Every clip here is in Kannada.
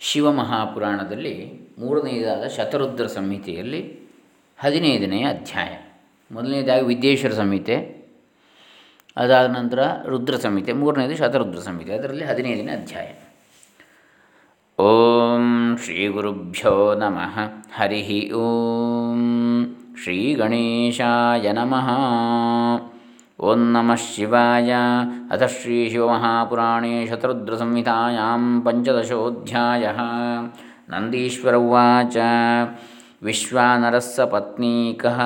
ಶಿವಮಹಾಪುರಾಣದಲ್ಲಿ ಮೂರನೆಯದಾದ ಶತರುದ್ರ ಸಂಹಿತೆಯಲ್ಲಿ ಹದಿನೈದನೆಯ ಅಧ್ಯಾಯ. ಮೊದಲನೇದಾಗಿ ವಿದ್ಯೇಶ್ವರ ಸಂಹಿತೆ, ಅದಾದ ನಂತರ ರುದ್ರ ಸಂಹಿತೆ ಮೂರನೇದು ಶತರುದ್ರ ಸಂಹಿತೆ, ಅದರಲ್ಲಿ ಹದಿನೈದನೇ ಅಧ್ಯಾಯ. ಓಂ ಶ್ರೀ ಗುರುಭ್ಯೋ ನಮಃ. ಹರಿ ಓಂ. ಶ್ರೀ ಗಣೇಶಾಯ ನಮಃ. ಓಂ ನಮಃ ಶಿವಾಯ. ಅಥ ಶ್ರೀ ಶಿವಮಹಾಪುರಾಣೇ ಶತರುದ್ರಸಂಹಿತಾಯಾಂ ಪಂಚದಶೋಧ್ಯಾಯ. ನಂದೀಶ್ವರ ಉವಾಚ. ವಿಶ್ವಾನರಸ್ಸ ಪತ್ನೀಕಃ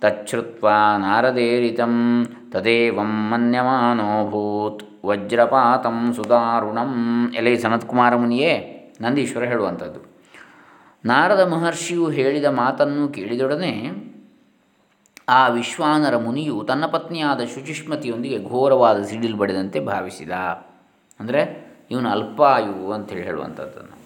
ತಚ್ಛ್ರುತ್ವಾ ನಾರದೇರಿತಂ. ತದೇವಂ ಮನ್ಯಮಾನೋಭೂತ್. ವಜ್ರಪಾತಂ ಸುದಾರುಣಂ. ಎಲೆ ಸನತ್ಕುಮಾರ ಮುನಿಯೇ, ನಂದೀಶ್ವರ ಹೇಳುವಂಥದ್ದು. ನಾರದ ಮಹರ್ಷಿಯು ಹೇಳಿದ ಮಾತನ್ನು ಕೇಳಿದೊಡನೆ ಆ ವಿಶ್ವಾನರ ಮುನಿಯು ತನ್ನ ಪತ್ನಿಯಾದ ಶುಚಿಷ್ಮತಿಯೊಂದಿಗೆ ಘೋರವಾದ ಸಿಡಿಲು ಬಡಿದಂತೆ ಭಾವಿಸಿದ. ಅಂದರೆ ಇವನು ಅಲ್ಪಾಯು ಅಂತೇಳಿ ಹೇಳುವಂಥದ್ದನ್ನು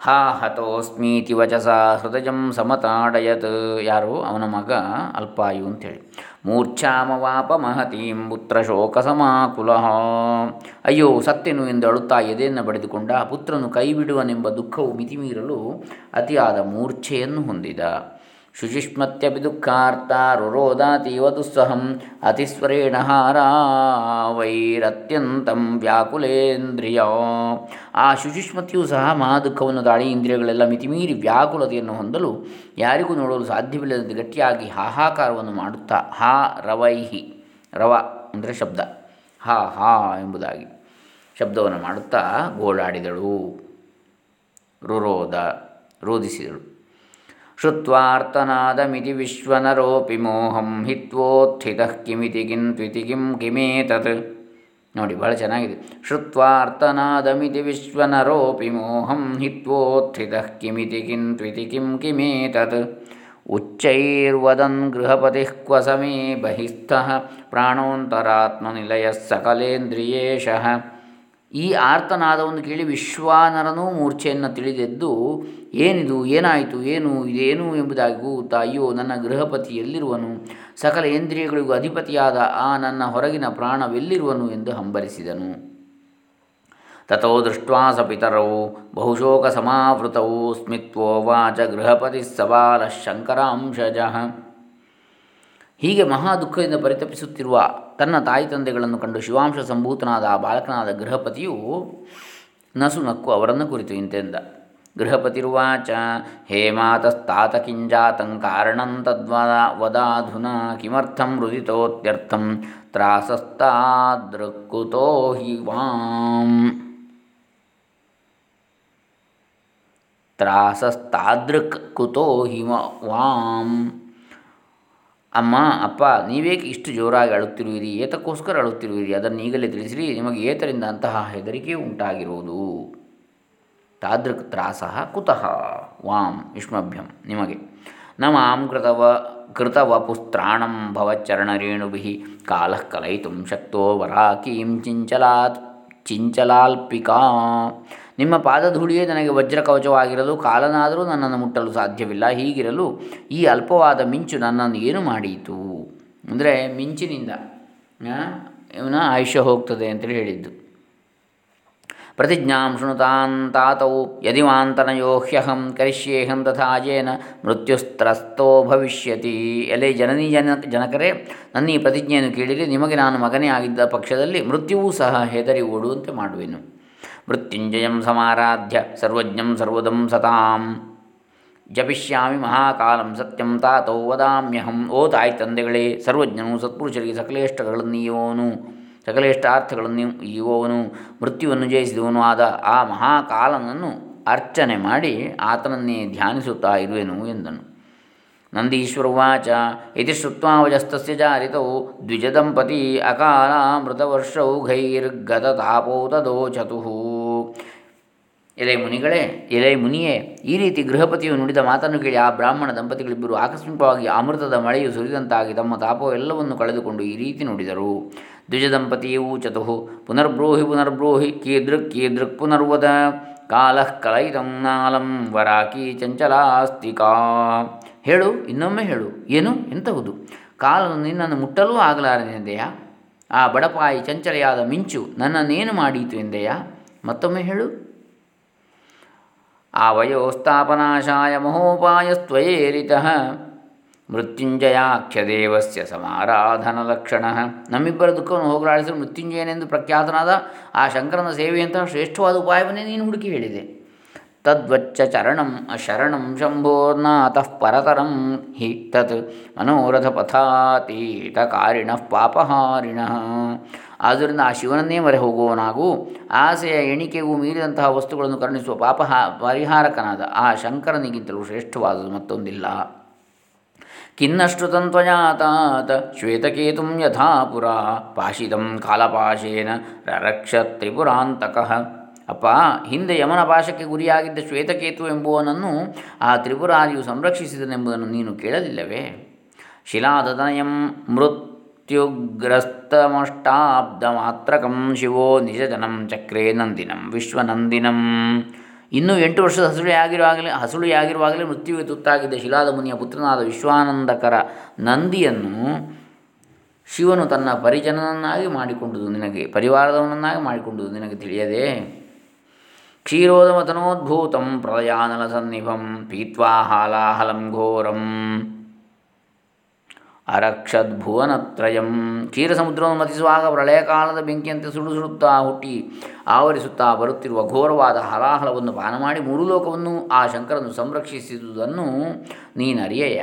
ಹಾ ಹತೋಸ್ಮೀತಿ ವಚಸ ಹೃದಯಂ ಸಮತಾಡಯತ್. ಯಾರು? ಅವನ ಮಗ ಅಲ್ಪಾಯು ಅಂತೇಳಿ ಮೂರ್ಛಾಮವಾಪ ಮಹತೀಂ ಪುತ್ರ ಶೋಕ ಸಮಾಕುಲ. ಅಯ್ಯೋ, ಸತ್ಯನು ಎಂದು ಅಳುತ್ತಾ ಎದೆಯನ್ನು ಬಡಿದುಕೊಂಡ ಪುತ್ರನು ಕೈಬಿಡುವನೆಂಬ ದುಃಖವು ಮಿತಿಮೀರಲು ಅತಿಯಾದ ಮೂರ್ಛೆಯನ್ನು ಹೊಂದಿದ. ಶುಚಿಷ್ಮತ್ಯಪಿ ದುಃಖಾರ್ಥ ರುರೋದಾತೀವ ದುಸ್ಸಹಂ ಅತಿಸ್ವರೇಣ ಹಾರಾವೈರತ್ಯಂತಂ ವ್ಯಾಕುಲೇಂದ್ರಿಯ. ಆ ಶುಚಿಷ್ಮತಿಯು ಸಹ ಮಹಾದುಃಖವನ್ನು ದಾಳಿ ಇಂದ್ರಿಯಗಳೆಲ್ಲ ಮಿತಿಮೀರಿ ವ್ಯಾಕುಲತೆಯನ್ನು ಹೊಂದಲು ಯಾರಿಗೂ ನೋಡಲು ಸಾಧ್ಯವಿಲ್ಲದಂತೆ ಗಟ್ಟಿಯಾಗಿ ಹಾಹಾಕಾರವನ್ನು ಮಾಡುತ್ತಾ, ಹಾ ರವೈಹಿ, ರವ ಅಂದರೆ ಶಬ್ದ, ಹಾ ಹಾ ಎಂಬುದಾಗಿ ಶಬ್ದವನ್ನು ಮಾಡುತ್ತಾ ಗೋಳಾಡಿದಳು, ರುರೋದ, ರೋಧಿಸಿದಳು. ಶ್ರುತ್ವಾರ್ತನಾದಮಿತಿ ವಿಶ್ವನರೋಪಿ ಮೋಹಂ ಹಿತ್ವೋತ್ಥಿತಃ ಕಿಮಿತಿ ಕಿಂತ್ವಿತಿ ಕಿಂ ಕಿಮೇತತ್ ನೋಡಿ ಭಾಳ ಚೆನ್ನಾಗಿದೆ. ಶ್ರುತ್ವಾರ್ತನಾದಮಿತಿ ವಿಶ್ವನರೋಪಿ ಮೋಹಂ ಹಿತ್ವೋತ್ಥಿತಃ ಕಿಮಿತಿ ಕಿಂತ್ವಿತಿ ಕಿಂ ಕಿಮೇತತ್। ಉಚ್ಚೈರ್ವದನ್ ಗೃಹಪತಿ ಕ್ವ ಸಮೇ ಬಹಿಸ್ಥಃ ಪ್ರಾಣೋಂತರಾತ್ಮನಿಲಯ ಸಕಲೇಂದ್ರಿಯೇಶಃ। ಈ ಆರ್ತನಾದವನ್ನು ಕೇಳಿ ವಿಶ್ವಾನರನೂ ಮೂರ್ಛೆಯನ್ನು ತಿಳಿದೆದ್ದು, ಏನಿದು, ಏನಾಯಿತು, ಏನು, ಇದೇನು ಎಂಬುದಾಗಿ ಕೂಗುತ್ತಾ ಅಯ್ಯೋ ನನ್ನ ಗೃಹಪತಿ ಎಲ್ಲಿರುವನು ಸಕಲ ಇಂದ್ರಿಯಗಳಿಗೂ ಅಧಿಪತಿಯಾದ ಆ ನನ್ನ ಹೊರಗಿನ ಪ್ರಾಣವೆಲ್ಲಿರುವನು ಎಂದು ಹಂಬರಿಸಿದನು ತಥೋ ದೃಷ್ಟ್ವಾ ಸ ಪಿತರೌ ಬಹುಶೋಕ ಸಮಾವೃತೌ ಸ್ಮಿತ್ವೋವಾಚ ಗೃಹಪತಿ ಸಬಾಲ ಶಂಕರಾಂಶಜ ಹೀಗೆ ಮಹಾ ದುಃಖದಿಂದ ಪರಿತಪಿಸುತ್ತಿರುವ ತನ್ನ ತಾಯಿ ತಂದೆಗಳನ್ನು ಕಂಡು ಶಿವಾಂಶ ಸಂಭೂತನಾದ ಆ ಬಾಲಕನಾದ ಗೃಹಪತಿಯು ನಸು ನಕ್ಕು ಅವರನ್ನು ಕುರಿತು ಇಂತೆಂದ. ಗೃಹಪತಿರುವಾಚ ಹೇ ಮಾತಸ್ತಾತ ಕಿಂಜಾತಂ ಕಾರಣಂ ತದ್ವದ, ವದಾಧುನಾ ಕಿಮರ್ಥಂ ರುದಿತೋತ್ಯರ್ಥಂ ತ್ರಾಸಸ್ತಾದೃಕ್ಕುತೋ ಹಿ ವಾಂ. ತ್ರಾಸಸ್ತಾದೃಕ್ ಕುತೋ ಹಿಮ ವಾಂ. ಅಮ್ಮ, ಅಪ್ಪ ನೀವೇಕೆ ಇಷ್ಟು ಜೋರಾಗಿ ಅಳುತ್ತಿರುವಿರಿ, ಏತಕ್ಕೋಸ್ಕರ ಅಳುತ್ತಿರುವಿರಿ? ಅದನ್ನು ಈಗಲೇ ತಿಳಿಸಿರಿ, ನಿಮಗೆ ಏತರಿಂದ ಅಂತಹ ಹೆದರಿಕೆ ಉಂಟಾಗಿರುವುದು? ತಾದೃಕ್ ತ್ರಾಸ ಕುತಃ. ವಾಂ ಯುಷ್ಮಭ್ಯಂ ನಿಮಗೆ. ನಮ್ಮ ಕೃತವ ಕೃತವ ಪುಸ್ತ್ರಾಣಂ ಭವಚ್ಚರಣರೇಣುಭಿ, ಕಾಲಃ ಕಲಯಿತು ಶಕ್ತೋ ವರಾಕೀಂ ಚಿಂಚಲಾತ್, ಚಿಂಚಲಾಲ್ಪಿಕಾ. ನಿಮ್ಮ ಪಾದಧೂಳಿಯೇ ನನಗೆ ವಜ್ರಕವಚವಾಗಿರಲು ಕಾಲನಾದರೂ ನನ್ನನ್ನು ಮುಟ್ಟಲು ಸಾಧ್ಯವಿಲ್ಲ. ಹೀಗಿರಲು ಈ ಅಲ್ಪವಾದ ಮಿಂಚು ನನ್ನನ್ನು ಏನು ಮಾಡೀತು? ಅಂದರೆ ಮಿಂಚಿನಿಂದ ಇವನ ಆಯುಷ್ಯ ಹೋಗ್ತದೆ ಅಂತೇಳಿ ಹೇಳಿದ್ದು. ಪ್ರತಿಜ್ಞಾಂ ಶೃಣುತಾನ್ ತಾತೌ ಯದಿವಾಂತನಯೋ ಹ್ಯಹಂ ಕರಿಷ್ಯೇಹಂ ತಥಾಜೇನ ಮೃತ್ಯುಸ್ತ್ರಸ್ತೋ ಭವಿಷ್ಯತಿ. ಎಲೆ ಜನನಿ ಜನ, ಜನಕರೇ, ನನ್ನ ಈ ಪ್ರತಿಜ್ಞೆಯನ್ನು ಕೇಳಿರಿ, ನಿಮಗೆ ನಾನು ಮಗನೇ ಆಗಿದ್ದ ಪಕ್ಷದಲ್ಲಿ ಮೃತ್ಯುವೂ ಸಹ ಹೆದರಿ ಓಡುವಂತೆ ಮಾಡುವೆನು. ಮೃತ್ಯುಂಜಯಂ ಸಮಾರಾಧ್ಯ ಸರ್ವಜ್ಞಂ ಸರ್ವದಂ ಸತಾಂ. ಜಪಿಷ್ಯಾಮಿ ಮಹಾಕಾಲಂ ಸತ್ಯಂ ತಾತೌ ವದಾಮ್ಯಹಂ. ಓ ತಾಯಿ ತಂದೆಗಳೇ, ಸರ್ವಜ್ಞನು ಸತ್ಪುರುಷರಿಗೆ ಸಕಲೇಷ್ಟಗಳನ್ನು ಇವನು ಸಕಲೇಷ್ಟಾರ್ಥಗಳನ್ನು ಇರುವವನು ಮೃತ್ಯುವನ್ನು ಜಯಿಸಿದವನು ಆದ ಆ ಮಹಾಕಾಲನನ್ನು ಅರ್ಚನೆ ಮಾಡಿ ಆತನನ್ನೇ ಧ್ಯಾನಿಸುತ್ತಾ ಇರುವೆನು ಎಂದನು. ನಂದೀಶ್ವರ ಉವಾಚ, ಇತಿ ಶ್ರುತ್ವಾ ವಜಸ್ತಸ್ಯ ಜಾರಿತೌ, ದ್ವಿಜದಂಪತಿ ಅಕಾಲಾಮೃತವರ್ಷೌಘೈರ್ಗತ ತಾಪೋ ತದೋಚತು ಎಲೆ ಮುನಿಗಳೇ ಎಲೆ ಮುನಿಯೇ ಈ ರೀತಿ ಗೃಹಪತಿಯು ನುಡಿದ ಮಾತನ್ನು ಕೇಳಿ ಆ ಬ್ರಾಹ್ಮಣ ದಂಪತಿಗಳಿಬ್ಬರು ಆಕಸ್ಮಿಕವಾಗಿ ಅಮೃತದ ಮಳೆಯು ಸುರಿದಂತಾಗಿ ತಮ್ಮ ತಾಪವೆಲ್ಲವನ್ನು ಕಳೆದುಕೊಂಡು ಈ ರೀತಿ ನುಡಿದರು. ದ್ವಿಜ ದಂಪತಿಯು ಚತು, ಪುನರ್ಬ್ರೂಹಿ ಪುನರ್ಬ್ರೂಹಿ, ಕೀದೃಕ್ ಕೀದೃಕ್ ಪುನರ್ವದ, ಕಾಲಃ ಕಲಯಿತಂ ನಾಲಂ ವರಾಕಿ ಚಂಚಲಾಸ್ತಿಕಾ. ಹೇಳು, ಇನ್ನೊಮ್ಮೆ ಹೇಳು, ಏನು, ಎಂತಹುದು? ಕಾಲನು ನಿನ್ನನ್ನು ಮುಟ್ಟಲೂ ಆಗಲಾರನೆಂದೆಯಾ ಆ ಬಡಪಾಯಿ ಚಂಚಲೆಯಾದ ಮಿಂಚು ನನ್ನನ್ನೇನು ಮಾಡೀತು ಎಂದೆಯಾ? ಮತ್ತೊಮ್ಮೆ ಹೇಳು. ಆವಯೋಸ್ಥಾಪನಾಶಾಯ ಮಹೋಪಾಯಸ್ತ್ವಯೇರಿತಃ ಮೃತ್ಯುಂಜಯಾಖ್ಯ ಸಮಾರಾಧನ ಲಕ್ಷಣ ನಮ್ಮಿಬ್ಬರ ದುಃಖವನ್ನು ಹೋಗಲಾಡಿಸಲು ಮೃತ್ಯುಂಜಯನೆಂದು ಪ್ರಖ್ಯಾತನಾದ ಆ ಶಂಕರನ ಸೇವೆಯಂತಹ ಶ್ರೇಷ್ಠವಾದ ಉಪಾಯವನ್ನೇ ನೀನು ಹುಡುಕಿ ಹೇಳಿದೆ. ತದ್ವಚ್ಚ ಚರಣಂ ಶರಣಂ ಶಂಭೋರ್ನಾತಃ ಪರತರಂ ಹಿ ತತ್ ಮನೋರಥ ಪಥಾತೀತ ಕಾರಿಣ ಪಾಪಹಾರಿಣ. ಆದ್ದರಿಂದ ಆ ಶಿವನನ್ನೇ ಮರೆ ಹೋಗುವವನಾಗೂ, ಆಸೆಯ ಎಣಿಕೆಗೂ ಮೀರಿದಂತಹ ವಸ್ತುಗಳನ್ನು ಕರುಣಿಸುವ ಪಾಪ ಪರಿಹಾರಕನಾದ ಆ ಶಂಕರನಿಗಿಂತಲೂ ಶ್ರೇಷ್ಠವಾದುದು ಮತ್ತೊಂದಿಲ್ಲ. ಕಿನ್ನಷ್ಟು ತಂತ್ವಜಾತಾತ ಶ್ವೇತಕೇತುಂ ಯಥಾ ಪುರ ಪಾಶಿತಂ ಕಾಲಪಾಶೇನ ರರಕ್ಷ ತ್ರಿಪುರಾಂತಕಃ. ಅಪ್ಪ, ಹಿಂದೆ ಯಮನ ಪಾಶಕ್ಕೆ ಗುರಿಯಾಗಿದ್ದ ಶ್ವೇತಕೇತು ಎಂಬುವನನ್ನು ಆ ತ್ರಿಪುರಾರಿಯು ಸಂರಕ್ಷಿಸಿದನೆಂಬುದನ್ನು ನೀನು ಕೇಳಲಿಲ್ಲವೇ? ಶಿಲಾದತನಯಂ ಮೃತ್ಯುಗ್ರಸ್ತಮಷ್ಟಾಬ್ಧಮಾತ್ರಕಂ ಶಿವೋ ನಿಜಜನಂ ಚಕ್ರೇ ನಂದಿನಂ ವಿಶ್ವನಂದಿನಂ. ಇನ್ನೂ ಎಂಟು ವರ್ಷದ ಹಸುಳೆಯಾಗಿರುವಾಗಲೇ ಹಸುಳೆಯಾಗಿರುವಾಗಲೇ ಮೃತ್ಯುವಿಗೆ ತುತ್ತಾಗಿದ್ದ ಶಿಲಾದ ಮುನಿಯ ಪುತ್ರನಾದ ವಿಶ್ವಾನಂದಕರ ನಂದಿಯನ್ನು ಶಿವನು ತನ್ನ ಪರಿಜನನನ್ನಾಗಿ ಮಾಡಿಕೊಂಡುದು ನಿನಗೆ, ಪರಿವಾರದವನನ್ನಾಗಿ ಮಾಡಿಕೊಂಡುದು ನಿನಗೆ ತಿಳಿಯದೆ? ಕ್ಷೀರೋದಮತನೋದ್ಭೂತಂ ಪ್ರಳಯಾನಲ ಸನ್ನಿಭಂ ಪೀತ್ವಾ ಹಾಲಾಹಲಂ ಘೋರಂ. ಅರಕ್ಷದ್ಭುವನತ್ರಯಂ. ಕ್ಷೀರಸಮುದ್ರವನ್ನು ಮತಿಸುವಾಗ ಪ್ರಳಯಕಾಲದ ಬೆಂಕಿಯಂತೆ ಸುಡು ಸುಡುತ್ತಾ ಹುಟ್ಟಿ ಆವರಿಸುತ್ತಾ ಬರುತ್ತಿರುವ ಘೋರವಾದ ಹಲಾಹಲವನ್ನು ಪಾನ ಮಾಡಿ ಮೂರು ಲೋಕವನ್ನು ಆ ಶಂಕರನ್ನು ಸಂರಕ್ಷಿಸಿದುದನ್ನು ನೀನರಿಯೆಯ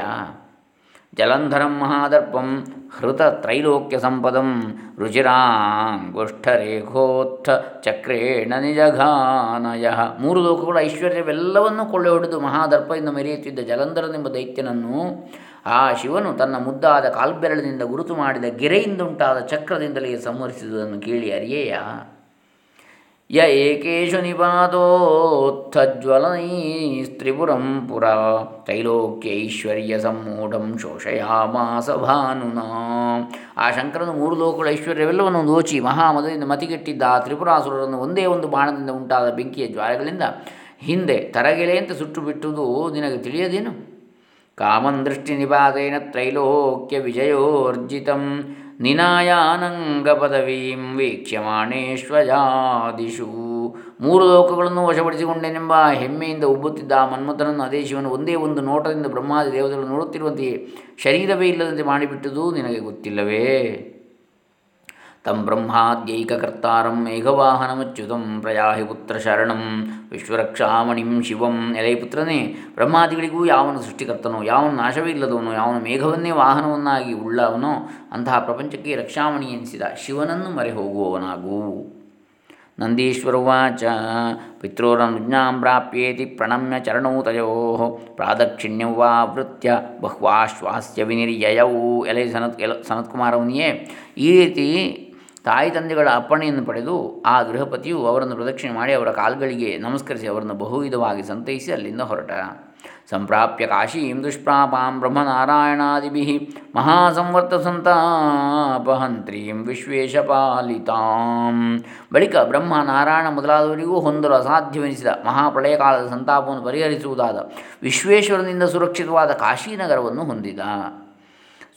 ಜಲಂಧರಂ ಮಹಾದರ್ಪಂ ಹೃತ ತ್ರೈಲೋಕ್ಯ ಸಂಪದಂ ರುಚಿರಾಂಗುಷ್ಠರೇಖೋತ್ಥ ಚಕ್ರೇಣ ನಿಜಘಾನಯ. ಮೂರು ಲೋಕಗಳ ಐಶ್ವರ್ಯವೆಲ್ಲವನ್ನೂ ಕೊಳ್ಳೆ ಹೊಡೆದು ಮಹಾದರ್ಪದಿಂದ ಮೆರೆಯುತ್ತಿದ್ದ ಜಲಂಧರನೆಂಬ ದೈತ್ಯನನ್ನು ಆ ಶಿವನು ತನ್ನ ಮುದ್ದಾದ ಕಾಲ್ಬೆರಳಿನಿಂದ ಗುರುತು ಮಾಡಿದ ಗೆರೆಯಿಂದುಂಟಾದ ಚಕ್ರದಿಂದಲೇ ಸಂಹರಿಸಿದುದನ್ನು ಕೇಳಿ ಅರಿಯೇಯ ಯ ಏಕೇಶು ನಿಪಾತೋತ್ಥಜ್ವಲನೈಸ್ತ್ರಿಪುರಂ ಪುರ ತ್ರೈಲೋಕ್ಯೈಶ್ವರ್ಯ ಸಮ್ಮೂಢಂ ಶೋಷಯಾಮಾಸ ಭಾನುನ ಆ ಶಂಕರನು ಮೂರು ಲೋಕಗಳ ಐಶ್ವರ್ಯವೆಲ್ಲವನ್ನು ದೋಚಿ ಮಹಾಮದದಿಂದ ಮತಿಗೆಟ್ಟಿದ್ದ ಆ ತ್ರಿಪುರಾಸುರರನ್ನು ಒಂದೇ ಒಂದು ಬಾಣದಿಂದ ಉಂಟಾದ ಬೆಂಕಿಯ ಜ್ವಾಲೆಗಳಿಂದ ಹಿಂದೆ ತರಗೆಲೆಯಂತೆ ಸುಟ್ಟು ಬಿಟ್ಟುದು ನಿನಗೆ ತಿಳಿಯದೇನು? ಕಾಮಂ ದೃಷ್ಟಿ ನಿಪಾತೇನ ತ್ರೈಲೋಕ್ಯ ವಿಜಯೋರ್ಜಿತಂ ನಿನಾಯಾನಂಗ ಪದವೀಂ ವೀಕ್ಷ್ಯಮಾಣೇಶ್ವಜಾದಿಷು ಮೂರು ಲೋಕಗಳನ್ನು ವಶಪಡಿಸಿಕೊಂಡೆನೆಂಬ ಹೆಮ್ಮೆಯಿಂದ ಉಬ್ಬುತ್ತಿದ್ದ ಆ ಮನ್ಮಥನನ್ನು ಅದೇ ಶಿವನು ಒಂದೇ ಒಂದು ನೋಟದಿಂದ ಬ್ರಹ್ಮಾದಿ ದೇವತೆಗಳು ನೋಡುತ್ತಿರುವಂತೆಯೇ ಶರೀರವೇ ಇಲ್ಲದಂತೆ ಮಾಡಿಬಿಟ್ಟುದು ನಿನಗೆ ಗೊತ್ತಿಲ್ಲವೇ? ತಂ ಬ್ರಹ್ಮಾದ್ಯೈಕಕರ್ತಾರಂ ಮೇಘವಾಹನಮಚ್ಯುತಂ ಪ್ರಯಾಹಿ ಪುತ್ರ ಶರಣಂ ವಿಶ್ವರಕ್ಷಾಮಣಿಂ ಶಿವಂ ಎಲೈ ಪುತ್ರನೇ ಬ್ರಹ್ಮಾದಿಗಳಿಗೂ ಯಾವನು ಸೃಷ್ಟಿಕರ್ತನೋ, ಯಾವನು ನಾಶವೇ ಇಲ್ಲದವನು ಯಾವನು ಮೇಘವನ್ನೇ ವಾಹನವನ್ನಾಗಿ ಉಳ್ಳವನೋ, ಅಂತಹ ಪ್ರಪಂಚಕ್ಕೆ ರಕ್ಷಾಮಣಿ ಎನಿಸಿದ ಶಿವನನ್ನು ಮರೆ ಹೋಗುವವನಾಗು ನಂದೀಶ್ವರುವಾಚ ಪಿತॄರನುಜ್ಞಾಂ ಪ್ರಾಪ್ಯೇತಿ ಪ್ರಣಮ್ಯ ಚರಣೌ ತಯೋ ಪ್ರಾದಕ್ಷಿಣ್ಯವಾವೃತ್ಯ ಬಹ್ವಾಶ್ವಾಸ್ಯ ವಿನಿರ್ಯಯವು ಎಲೆ ಸನತ್, ಎಲ, ಸನತ್ಕುಮಾರ ಮುನಿಯೇ, ಈ ರೀತಿ ತಾಯಿ ತಂದೆಗಳ ಅಪ್ಪಣೆಯನ್ನು ಪಡೆದು ಆ ಗೃಹಪತಿಯು ಅವರನ್ನು ಪ್ರದಕ್ಷಿಣೆ ಮಾಡಿ ಅವರ ಕಾಲ್ಗಳಿಗೆ ನಮಸ್ಕರಿಸಿ ಅವರನ್ನು ಬಹುವಿಧವಾಗಿ ಸಂತೈಸಿ ಅಲ್ಲಿಂದ ಹೊರಟ. ಸಂಪ್ರಾಪ್ಯ ಕಾಶೀಂ ದುಷ್ಪ್ರಾಪಾಂ ಬ್ರಹ್ಮನಾರಾಯಣಾದಿಭಿ ಮಹಾಸಂವರ್ತ ಸಂತಾಪಹಂತ್ರೀಂ ವಿಶ್ವೇಶಪಾಲಿತಾಂ ಬಳಿಕ ಬ್ರಹ್ಮ ನಾರಾಯಣ ಮೊದಲಾದವರಿಗೂ ಹೊಂದಲು ಅಸಾಧ್ಯವೆನಿಸಿದ ಮಹಾಪ್ರಳಯ ಕಾಲದ ಸಂತಾಪವನ್ನು ಪರಿಹರಿಸುವುದಾದ ವಿಶ್ವೇಶ್ವರನಿಂದ ಸುರಕ್ಷಿತವಾದ ಕಾಶೀನಗರವನ್ನು ಹೊಂದಿದ.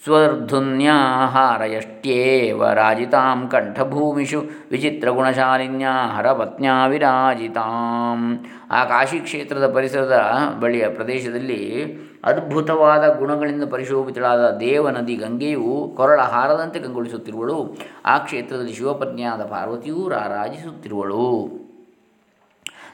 ಸ್ವರ್ಧುನ್ಯಾಹಾರಯಷ್ಟ್ಯೇವ ರಾಜಿತಾಂ ಕಂಠಭೂಮಿಷು ವಿಚಿತ್ರಗುಣಶಾಲಿನ್ಯಾ ಹರಪತ್ನ್ಯಾ ವಿರಾಜಿತಾಂ ಆ ಕಾಶಿ ಕ್ಷೇತ್ರದ ಪರಿಸರದ ಬಳಿಯ ಪ್ರದೇಶದಲ್ಲಿ ಅದ್ಭುತವಾದ ಗುಣಗಳಿಂದ ಪರಿಶೋಭಿತಳಾದ ದೇವನದಿ ಗಂಗೆಯು ಕೊರಳ ಹಾರದಂತೆ ಕಂಗೊಳಿಸುತ್ತಿರುವಳು. ಆ ಕ್ಷೇತ್ರದಲ್ಲಿ ಶಿವಪತ್ನಿಯಾದ ಪಾರ್ವತಿಯೂ ರಾರಾಜಿಸುತ್ತಿರುವಳು.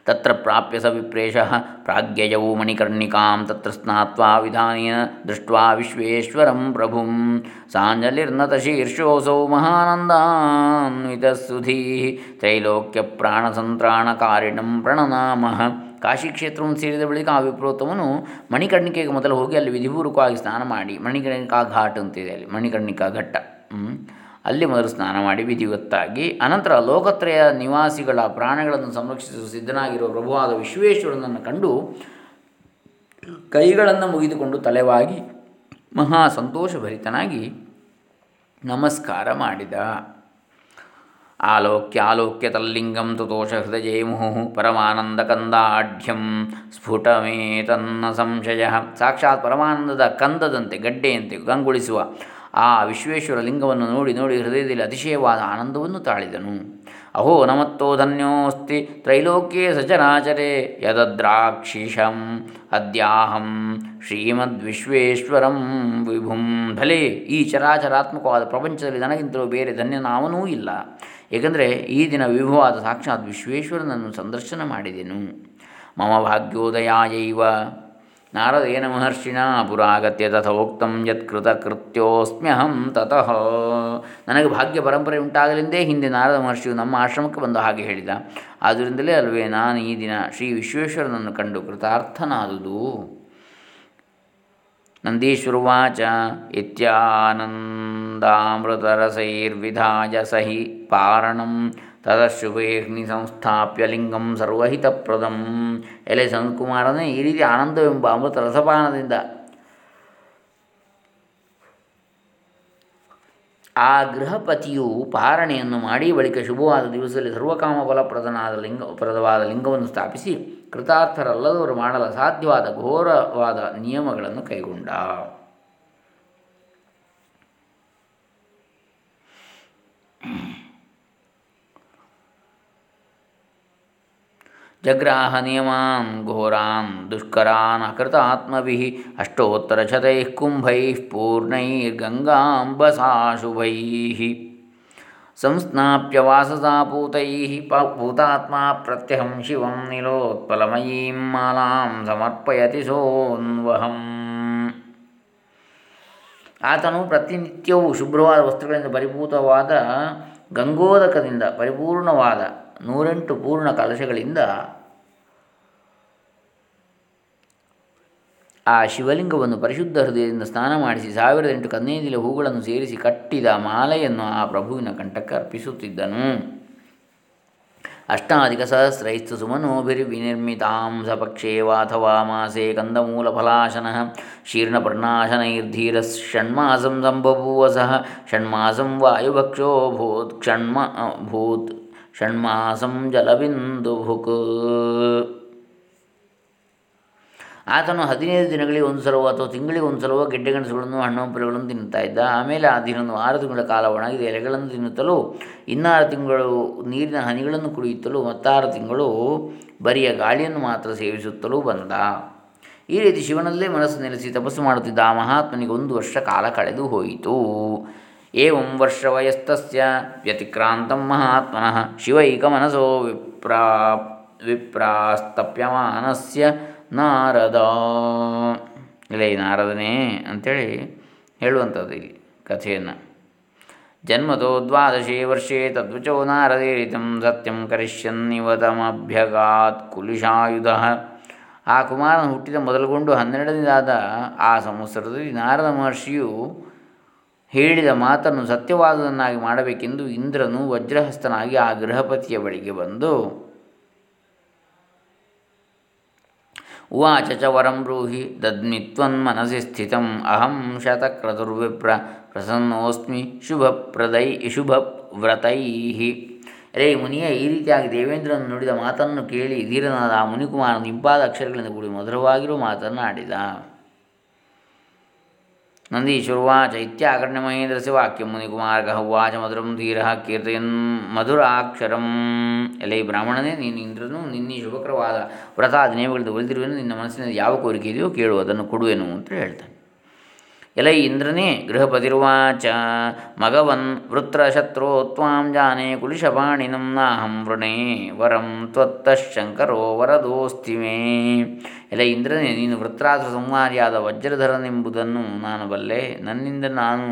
ತತ್ರ ಪ್ರಾಪ್ಯ ಸ ವಿಪ್ರೇಶಃ ಪ್ರಾಜ್ಞಯೌ ಮಣಿಕರ್ಣಿಕಾಂ ತತ್ರ ಸ್ನಾತ್ವಾ ವಿಧಾನೇನ ದೃಷ್ಟ್ವಾ ವಿಶ್ವೇಶ್ವರಂ ಪ್ರಭುಂ ಸಾಂಜಲಿರ್ನತ ಶೀರ್ಷೋऽಸೌ ಮಹಾನಂದಾನ್ವಿತಸುಧೀಃ ತ್ರೈಲೋಕ್ಯ ಪ್ರಾಣಸಂತ್ರಾಣಕಾರಿಣಂ ಪ್ರಣನಾಮಃ ಕಾಶಿ ಕ್ಷೇತ್ರವನ್ನು ಸೇರಿದ ಬಳಿಕ ಆ ವಿಪ್ರೋತ್ತಮನು ಮಣಿಕರ್ಣಿಕೆಗೆ ಮೊದಲು ಹೋಗಿ ಅಲ್ಲಿ ವಿಧಿಪೂರ್ವಕವಾಗಿ ಸ್ನಾನ ಮಾಡಿ, ಮಣಿಕರ್ಣಿಕಾ ಘಾಟ್ ಅಂತಿದೆ ಅಲ್ಲಿ, ಮಣಿಕರ್ಣಿಕಾ ಘಟ್ಟ. ಅಲ್ಲಿ ಮೊದಲು ಸ್ನಾನ ಮಾಡಿ ವಿಧಿವತ್ತಾಗಿ ಅನಂತರ ಲೋಕತ್ರಯ ನಿವಾಸಿಗಳ ಪ್ರಾಣಗಳನ್ನು ಸಂರಕ್ಷಿಸಲು ಸಿದ್ಧನಾಗಿರುವ ಪ್ರಭುವಾದ ವಿಶ್ವೇಶ್ವರನನ್ನು ಕಂಡು ಕೈಗಳನ್ನು ಮುಗಿದುಕೊಂಡು ತಲೆವಾಗಿ ಮಹಾ ಸಂತೋಷಭರಿತನಾಗಿ ನಮಸ್ಕಾರ ಮಾಡಿದ. ಆಲೋಕ್ಯ ಆಲೋಕ್ಯ ತಲ್ಲಿಂಗಂ ತುತೋಷ ಹೃದಯೇ ಮುಹು ಪರಮಾನಂದಕಂದಾಢ್ಯಂ ಸ್ಫುಟಮೇ ತನ್ನ ಸಂಶಯ. ಸಾಕ್ಷಾತ್ ಪರಮಾನಂದದ ಕಂದದಂತೆ, ಗಡ್ಡೆಯಂತೆ ಗಂಗೊಳಿಸುವ ಆ ವಿಶ್ವೇಶ್ವರ ಲಿಂಗವನ್ನು ನೋಡಿ ನೋಡಿ ಹೃದಯದಲ್ಲಿ ಅತಿಶಯವಾದ ಆನಂದವನ್ನು ತಾಳಿದನು. ಅಹೋ ನಮತ್ತೋ ಧನ್ಯೋಸ್ತಿ ತ್ರೈಲೋಕ್ಯೇ ಸಚರಾಚರೆ ಯದದ್ರಾಕ್ಷಿಷಂ ಅದ್ಯಾಹಂ ಶ್ರೀಮದ್ವಿಶ್ವೇಶ್ವರಂ ವಿಭುಂ ಭಲೆ. ಈ ಚರಾಚರಾತ್ಮಕವಾದ ಪ್ರಪಂಚದಲ್ಲಿ ನನಗಿಂತಲೂ ಬೇರೆ ಧನ್ಯನಾವನೂ ಇಲ್ಲ. ಏಕೆಂದರೆ ಈ ದಿನ ವಿಭುವಾದ ಸಾಕ್ಷಾತ್ ವಿಶ್ವೇಶ್ವರನನ್ನು ಸಂದರ್ಶನ ಮಾಡಿದೆನು. ಮಮ ಭಾಗ್ಯೋದಯಾಯೈವ. ನಾರದೇನ ಮಹರ್ಷಿಣ ಪುರಾಗತ್ಯ ತಥೋಕ್ತಂ ಯತ್ಕೃತ ಕೃತ್ಯೋಸ್ಮ್ಯಹಂ ತತಃ ನನಗೆ ಭಾಗ್ಯ ಪರಂಪರೆ ಉಂಟಾಗಲೆಂದೇ ಹಿಂದೆ ನಾರದ ಮಹರ್ಷಿಯು ನಮ್ಮ ಆಶ್ರಮಕ್ಕೆ ಬಂದು ಹಾಗೆ ಹೇಳಿದ. ಆದ್ದರಿಂದಲೇ ಅಲ್ವೇ, ನಾನು ಈ ದಿನ ಶ್ರೀ ವಿಶ್ವೇಶ್ವರನನ್ನು ಕಂಡು ಕೃತಾರ್ಥನಾದುದು. ನಂದೀಶ್ವರುವಾಚ ಇತ್ಯಾನಂದಾಮೃತರಸೈರ್ವಿಧಾಯ ಸಹಿ ಪಾರಣಂ ತದಶುಭೇಗ್ನಿ ಸಂಸ್ಥಾಪ್ಯ ಲಿಂಗಂ ಸರ್ವಹಿತಪ್ರದಂ ಎಲೆ ಸಂತಕುಮಾರನೇ ಈ ರೀತಿ ಆನಂದವೆಂಬ ಅಮೃತ ರಸಪಾನದಿಂದ ಆ ಗೃಹಪತಿಯು ಪಾರಣೆಯನ್ನು ಮಾಡಿ ಬಳಿಕ ಶುಭವಾದ ದಿವಸದಲ್ಲಿ ಸರ್ವಕಾಮ ಫಲಪ್ರದನಾದ ಲಿಂಗ ಪ್ರದವಾದ ಲಿಂಗವನ್ನು ಸ್ಥಾಪಿಸಿ ಕೃತಾರ್ಥರಲ್ಲದವರು ಮಾಡಲು ಸಾಧ್ಯವಾದ ಘೋರವಾದ ನಿಯಮಗಳನ್ನು ಕೈಗೊಂಡ. ಜಗ್ರಾಹ ನಿಯಮಾನ್ ಘೋರಾನ್ ದುಷ್ಕರಾನ್ ಅಕೃತಾತ್ಮಭಿ ಅಷ್ಟೋತ್ತರಶತೈ ಕುಂಭೈ ಪೂರ್ಣೈರ್ಗಂಗಾಂಬಸಾಶುಭೈ ಸಂಸ್ನಾಪ್ಯ ವಾಸಸಾ ಪೂತೈ ಪೂತಾತ್ಮ ಪ್ರತ್ಯಹಂ ಶಿವಂ ನಿಲೋತ್ಪಲಮಯೀಂ ಮಾಲಾಂ ಸಮರ್ಪಯತಿ ಸೋನ್ವಹಂ ಆತನು ಪ್ರತಿನಿತ್ಯವೂ ಶುಭ್ರವಾದ ವಸ್ತ್ರಗಳಿಂದ ಪರಿಪೂತವಾದ ಗಂಗೋದಕದಿಂದ ಪರಿಪೂರ್ಣವಾದ ನೂರೆಂಟು ಪೂರ್ಣ ಕಲಶಗಳಿಂದ ಆ ಶಿವಲಿಂಗವನ್ನು ಪರಿಶುದ್ಧ ಹೃದಯದಿಂದ ಸ್ನಾನ ಮಾಡಿಸಿ ಸಾವಿರದ ಎಂಟು ಕನ್ನೈದಿಲ ಹೂಗಳನ್ನು ಸೇರಿಸಿ ಕಟ್ಟಿದ ಮಾಲೆಯನ್ನು ಆ ಪ್ರಭುವಿನ ಕಂಠಕ್ಕೆ ಅರ್ಪಿಸುತ್ತಿದ್ದನು. ಅಷ್ಟಾಧಿಕ ಸಹಸ್ರೈಸ್ತು ಸುಮನೋಭಿರ್ವಿನಿರ್ಮಿತಾಂ ಸಪಕ್ಷೇ ವಾಥವಾ ಮಾಸೆ ಕಂದಮೂಲಫಲಾಶನ ಶೀರ್ಣಪರ್ಣಾಶನೈರ್ಧೀರ ಷಣ್ಮಾಸಂ ಸಂಬಭೂವ ಸಹ ಷಣ್ಮಾಸಂ ವಾಯುಭಕ್ಷೋ ಭೂತ್ ಕ್ಷಣ್ಮ ಭೂತ್ ಷಣ್ಮಾಸಂ ಜಲಬಿಂದುಭುಕ್. ಆತನು ಹದಿನೈದು ದಿನಗಳಿಗೆ ಒಂದು ಸಲವೋ ಅಥವಾ ತಿಂಗಳಿಗೆ ಒಂದು ಸಲವೋ ಗೆಡ್ಡೆ ಗೆಣಸುಗಳನ್ನು ಹಣ್ಣು ತಿನ್ನುತ್ತಾ ಇದ್ದ. ಆಮೇಲೆ ಆ ದಿನವನ್ನು ಆರು ತಿಂಗಳ ಕಾಲ ಒಣಗಿದ ಎಲೆಗಳನ್ನು ತಿನ್ನುತ್ತಲೂ, ಇನ್ನಾರು ತಿಂಗಳು ನೀರಿನ ಹನಿಗಳನ್ನು ಕುಡಿಯುತ್ತಲೂ, ಮತ್ತಾರು ತಿಂಗಳು ಬರಿಯ ಗಾಳಿಯನ್ನು ಮಾತ್ರ ಸೇವಿಸುತ್ತಲೂ ಬಂದ. ಈ ರೀತಿ ಶಿವನಲ್ಲೇ ಮನಸ್ಸು ನೆಲೆಸಿ ತಪಸ್ಸು ಮಾಡುತ್ತಿದ್ದ ಆ ಮಹಾತ್ಮನಿಗೆ ಒಂದು ವರ್ಷ ಕಾಲ ಕಳೆದು ಹೋಯಿತು. ಏವಂ ವರ್ಷವಯಸ್ತಸ್ಯ ವ್ಯತಿಕ್ರಾಂತ ಮಹಾತ್ಮನಃ ಶಿವೈಕಮನಸೋ ವಿಪ್ರಾ ವಿಪ್ರಾಸ್ತಪ್ಯಮಾನಸ್ಯ ನಾರದ ಇಲ್ಲ ನಾರದನೇ ಅಂಥೇಳಿ ಹೇಳುವಂಥದ್ದು ಇಲ್ಲಿ ಕಥೆಯನ್ನು. ಜನ್ಮತೋ ದ್ವಾದಶೇ ವರ್ಷೇ ತದ್ವಚೋ ನಾರದೇರಿತಂ ಸತ್ಯಂ ಕರಿಷ್ಯನ್ನಿವತಮಭ್ಯಗಾತ್ ಕುಲುಷಾಯುಧ. ಆ ಕುಮಾರನ ಹುಟ್ಟಿದ ಮೊದಲುಗೊಂಡು ಹನ್ನೆರಡನೇದಾದ ಆ ಸಂವತ್ಸರದಲ್ಲಿ ನಾರದ ಮಹರ್ಷಿಯು ಹೇಳಿದ ಮಾತನ್ನು ಸತ್ಯವಾದದನ್ನಾಗಿ ಮಾಡಬೇಕೆಂದು ಇಂದ್ರನು ವಜ್ರಹಸ್ತನಾಗಿ ಆ ಗೃಹಪತಿಯ ಬಳಿಗೆ ಬಂದು, ಉವಾಚ ಚ ವರಂ ಬ್ರೂಹಿ ದದ್ಮಿತ್ವನ್ಮನಸಿ ಸ್ಥಿತಂ, ಅಹಂ ಶತಕ್ರತುರ್ವಿಪ್ರ ಪ್ರಸನ್ನೋಸ್ಮಿ ಶುಭಪ್ರದೈ ಶುಭವ್ರತೈ ರೇ ಮುನಿಯ, ಈ ರೀತಿಯಾಗಿ ದೇವೇಂದ್ರನು ನುಡಿದ ಮಾತನ್ನು ಕೇಳಿ ಧೀರನಾದ ಆ ಮುನಿಕುಮಾರನು ಇಂಪಾದ ಅಕ್ಷರಗಳಿಂದ ಕೂಡಿ ಮಧುರವಾಗಿರುವ ಮಾತನ್ನಾಡಿದ. ನಂದೀಶ್ವರುವಾಚ ಇತ್ಯಾಕರ್ಣ್ಯ ಮಹೇಂದ್ರಸ್ಯ ವಾಕ್ಯ ಮುನಿಕುಮಾರ್ಗ ಉವಾಚ ಮಧುರಂ ಧೀರ ಕೀರ್ತಯನ್ ಮಧುರಾಕ್ಷರಂ ಎಲೆ ಬ್ರಾಹ್ಮಣನೇ, ನೀನು ಇಂದ್ರನು, ನಿನ್ನೆ ಶುಭಕರವಾದ ವ್ರತಾದಿ ನಿಯಮಗಳಿಂದ ಉಳಿದಿರುವೆನು, ನಿನ್ನ ಮನಸ್ಸಿನಲ್ಲಿ ಯಾವ ಕೋರಿಕೆ ಇದೆಯೋ ಕೇಳು, ಅದನ್ನು ಕೊಡುವೆನು ಅಂತ ಹೇಳ್ತಾನೆ. ಎಲೈ ಇಂದ್ರನೇ ಗೃಹಪತಿರುವಾಚ. ಮಗವನ್ ವೃತ್ರಶತ್ರೋ ತ್ವಾಂ ಜಾನೆ ಕುಲಿಶಪಾಣಿನಂ ನಾಹಂ ವೃಣೇ ವರಂ ತ್ವತ್ತಶಂಕರೋ ವರದೋಸ್ತಿ ಮೇ ಎಲೆ ಇಂದ್ರನೇ, ನೀನು ವೃತ್ರಾಸುರ ಸಂಹಾರಿಯಾದ ವಜ್ರಧರನೆಂಬುದನ್ನು ನಾನು ಬಲ್ಲೆ, ನನ್ನಿಂದ ನಾನು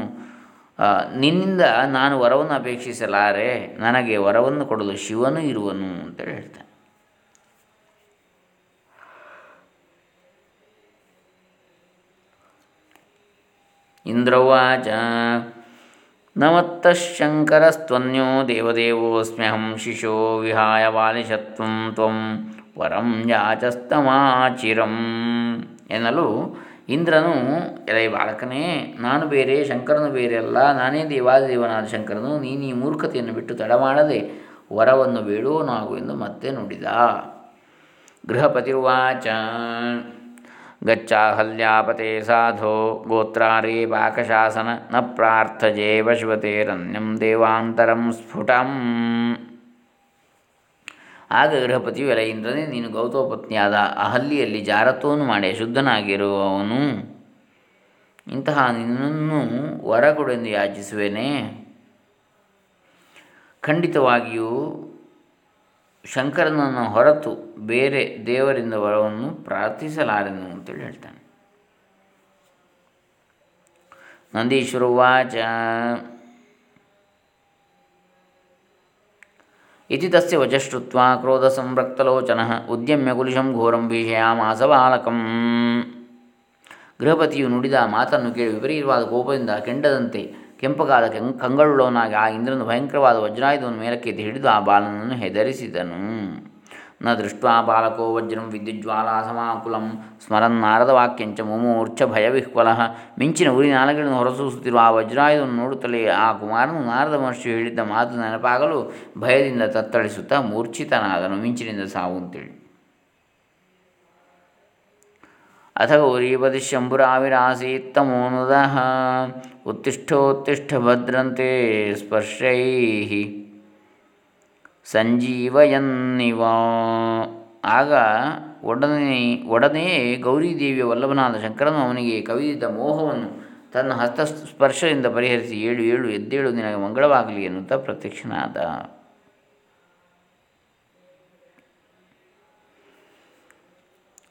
ನಿನ್ನಿಂದ ನಾನು ವರವನ್ನು ಅಪೇಕ್ಷಿಸಲಾರೆ, ನನಗೆ ವರವನ್ನು ಕೊಡಲು ಶಿವನು ಇರುವನು ಅಂತೇಳಿ ಹೇಳ್ತಾನೆ. ಇಂದ್ರವಾಚ. ನಮತ್ತಶಂಕರಸ್ತ್ವನ್ಯೋ ದೇವದೇವೋಸ್ಮ್ಯಹಂ ಶಿಶೋ ವಿಹಾಯ ಬಾಲಿಶತ್ವಂ ತ್ವಂ ವರಂ ಯಾಚಸ್ತಮಾಚಿರಂ ಎನ್ನಲು ಇಂದ್ರನು, ಎಲೈ ಬಾಲಕನೇ, ನಾನು ಬೇರೆ, ಶಂಕರನು ಬೇರೆ ಅಲ್ಲ, ನಾನೇ ದೇವಾದಿದೇವನಾದ ಶಂಕರನು, ನೀನು ಈ ಮೂರ್ಖತೆಯನ್ನು ಬಿಟ್ಟು ತಡ ಮಾಡದೆ ವರವನ್ನು ಬೇಡೋನಾಗು ಎಂದು ಮತ್ತೆ ನುಡಿದ. ಗೃಹಪತಿರ್ವಾಚ. ಗಚ್ಚಾಹಲ್ಯಾಪತೆ ಸಾಧೋ ಗೋತ್ರಾರೇ ಪಾಕಶಾಸನ ನ ಪ್ರಾರ್ಥಜೇ ವಶುವತೇರನ್ಯಂ ದೇವಾಂತರಂ ಸ್ಫುಟಂ ಆಗ ಗೃಹಪತಿಯು ಇಂದ್ರನೇ ನೀನು ಗೌತಮ ಪತ್ನಿಯಾದ ಅಹಲ್ಯಲ್ಲಿ ಜಾರತ್ವವನ್ನು ಮಾಡಿ, ಶುದ್ಧನಾಗಿರುವವನು. ಇಂತಹ ನಿನ್ನನ್ನು ವರಗೊಡೆಂದು ಯಾಚಿಸುವೇನೆ. ಖಂಡಿತವಾಗಿಯೂ ಶಂಕರನನ್ನು ಹೊರತು ಬೇರೆ ದೇವರಿಂದ ವರವನ್ನು ಪ್ರಾರ್ಥಿಸಲಾರೆನು ಅಂತೇಳಿ ಹೇಳ್ತಾನೆ. ನಂದೀಶ್ವರ ವಾಚ ಇತಿ ತಸ್ಯ ವಚಶ್ರುತ್ವ ಕ್ರೋಧ ಸಂರಕ್ತಲೋಚನ ಉದ್ಯಮ್ಯ ಕುಲಿಶಂ ಘೋರಂ ಭೀಷಯಾಮಾಸ ಬಾಲಕಂ. ಗೃಹಪತಿಯು ನುಡಿದ ಮಾತನ್ನು ಕೇಳಿ ವಿಪರೀತವಾದ ಕೋಪದಿಂದ ಕೆಂಡದಂತೆ ಕೆಂಪಗಾದ ಕಂಗಳುಳ್ಳವನಾಗಿ ಆ ಇಂದ್ರನು ಭಯಂಕರವಾದ ವಜ್ರಾಯುಧವನ್ನು ಮೇಲಕ್ಕೆತ್ತಿ ಹಿಡಿದು ಆ ಬಾಲನನ್ನು ಹೆದರಿಸಿದನು. ನ ದೃಷ್ಟ ಬಾಲಕೋ ವಜ್ರಂ ವಿದ್ಯುಜ್ವಾಲಾ ಸಮಾಕುಲಂ ಸ್ಮರನ್ ನಾರದ ವಾಕ್ಯಂಚ ಮುಮೂರ್ಛ ಭಯವಿಹ್ವಲ. ಮಿಂಚಿನ ಉರಿ ನಾಲಗಳನ್ನು ಹೊರಸೂಸುತ್ತಿರುವ ಆ ವಜ್ರಾಯುಧವನ್ನು ನೋಡುತ್ತಲೇ ಆ ಕುಮಾರನು ನಾರದ ಮಹರ್ಷಿ ಹೇಳಿದ್ದ ಮಾತು ನೆನಪಾಗಲು ಭಯದಿಂದ ತತ್ತಳಿಸುತ್ತಾ ಮೂರ್ಛಿತನಾದನು. ಮಿಂಚಿನಿಂದ ಸಾವು ಅಂತೇಳಿ. ಅಥ ಗೌರೀಪತಿ ಶಂಭುರಾವಿರಾಸೀತ್ತಮೋನುದಃ ಉತ್ತಿಷ್ಠೋತ್ತಿಷ್ಠ ಭದ್ರಂತೆ ಸ್ಪರ್ಶೈ ಸಂಜೀವಯನ್ನಿವ ಆಗ ಒಡನೆ ಒಡನೆಯೇ ಗೌರಿದೇವಿಯ ವಲ್ಲಭನಾದ ಶಂಕರನು ಅವನಿಗೆ ಕವಿದಿದ್ದ ಮೋಹವನ್ನು ತನ್ನ ಹಸ್ತಸ್ಪರ್ಶದಿಂದ ಪರಿಹರಿಸಿ ಏಳು ಏಳು ಎದ್ದೇಳು ನಿನಗೆ ಮಂಗಳವಾಗಲಿ ಎನ್ನುತ್ತಾ ಪ್ರತ್ಯಕ್ಷನಾದ.